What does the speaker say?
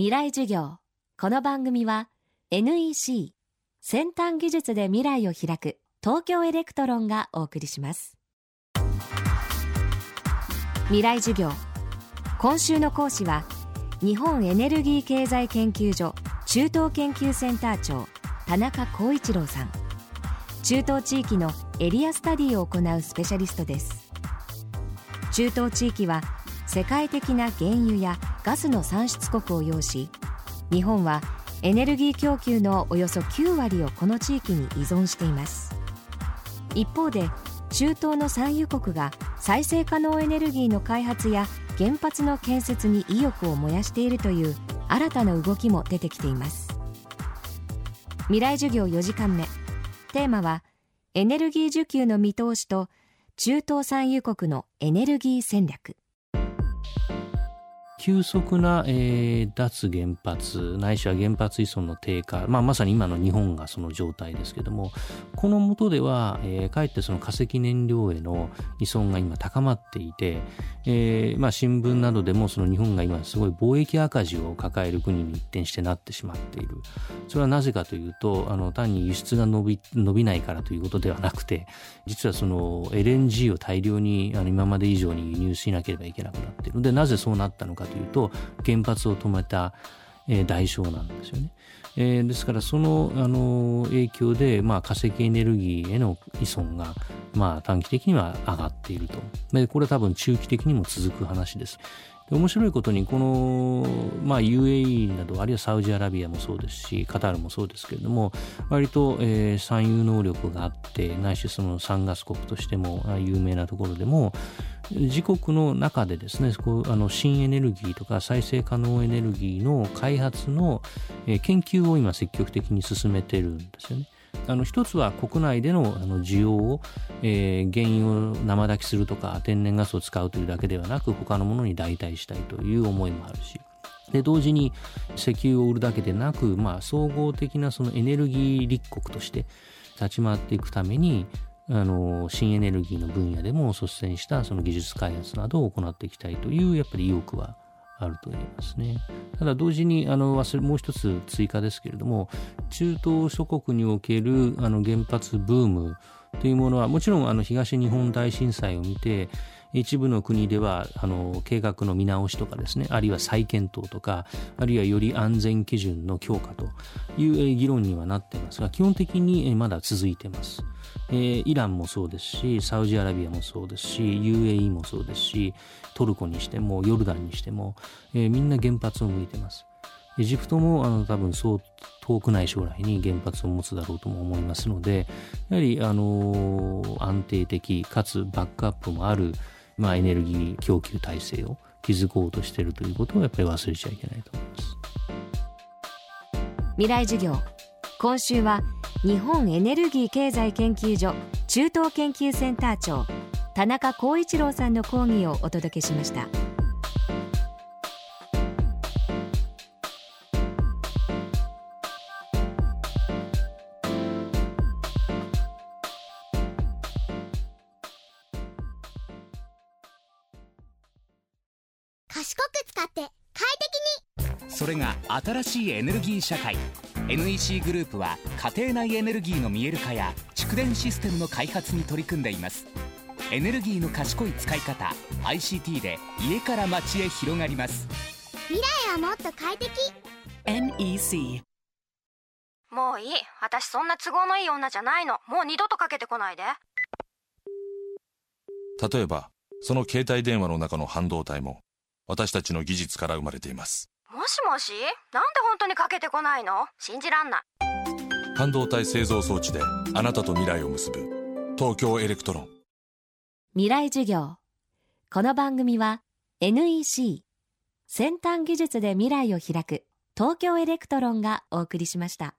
未来授業。この番組は NEC 先端技術で未来を開く東京エレクトロンがお送りします。未来授業。今週の講師は日本エネルギー経済研究所中東研究センター長田中浩一郎さん。中東地域のエリアスタディを行うスペシャリストです。中東地域は世界的な原油やガスの産出国を要し日本はエネルギー供給のおよそ9割をこの地域に依存しています。一方で中東の産油国が再生可能エネルギーの開発や原発の建設に意欲を燃やしているという新たな動きも出てきています。未来授業4時間目。テーマはエネルギー需給の見通しと中東産油国のエネルギー戦略。急速な、えー、脱原発ないしは原発依存の低下、まあ、まさに今の日本がその状態ですけどもこの下では、えー、かえってその化石燃料への依存が今高まっていて、えーまあ、新聞などでもその日本が今すごい貿易赤字を抱える国に一転してなってしまっている。それはなぜかというとあの単に輸出が伸び伸びないからということではなくて実はその LNG を大量にあの今まで以上に輸入しなければいけなくなっている。でなぜそうなったのかというと原発を止めた、代償なんですよね。ですからそのあの影響で、まあ、化石エネルギーへの依存が、まあ、短期的には上がっているとでこれは多分中期的にも続く話です。面白いことにこの、まあ、UAE などあるいはサウジアラビアもそうですしカタールもそうですけれども割と、えー、産油能力があってないしその産ガス国としても有名なところでも自国の中でですねこうあの新エネルギーとか再生可能エネルギーの開発の、えー、研究を今積極的に進めてるんですよね。あの一つは国内でのあの需要を、えー、原油を生炊きするとか天然ガスを使うというだけではなく他のものに代替したいという思いもあるし。で同時に石油を売るだけでなく、まあ、総合的なそのエネルギー立国として立ち回っていくためにあの新エネルギーの分野でも率先したその技術開発などを行っていきたいというやっぱり意欲はあると言いますね。ただ同時にあの忘れもう一つ追加ですけれども中東諸国におけるあの原発ブームというものはもちろんあの東日本大震災を見て一部の国ではあの計画の見直しとかですねあるいは再検討とかあるいはより安全基準の強化という議論にはなっていますが基本的にまだ続いています。イランもそうですしサウジアラビアもそうですし UAE もそうですしトルコにしてもヨルダンにしても、みんな原発を向いてますエジプトもあの多分そう遠くない将来に原発を持つだろうとも思いますのでやはり、あの、安定的かつバックアップもある、まあ、エネルギー供給体制を築こうとしているということをやっぱり忘れちゃいけないと思います。未来授業今週は日本エネルギー経済研究所中東研究センター長田中光一郎さんの講義をお届けしました。賢く使って快適に。それが新しいエネルギー社会。NEC グループは家庭内エネルギーの見える化や蓄電システムの開発に取り組んでいます。エネルギーの賢い使い方 ICT で家から街へ広がります。未来はもっと快適。NEC もういい。私そんな都合のいい女じゃないの。もう二度とかけてこないで。例えばその携帯電話の中の半導体も私たちの技術から生まれています。もしもし？なんで本当にかけてこないの？信じらんない。半導体製造装置であなたと未来を結ぶ。東京エレクトロン。未来授業。この番組は NEC 先端技術で未来を開く東京エレクトロンがお送りしました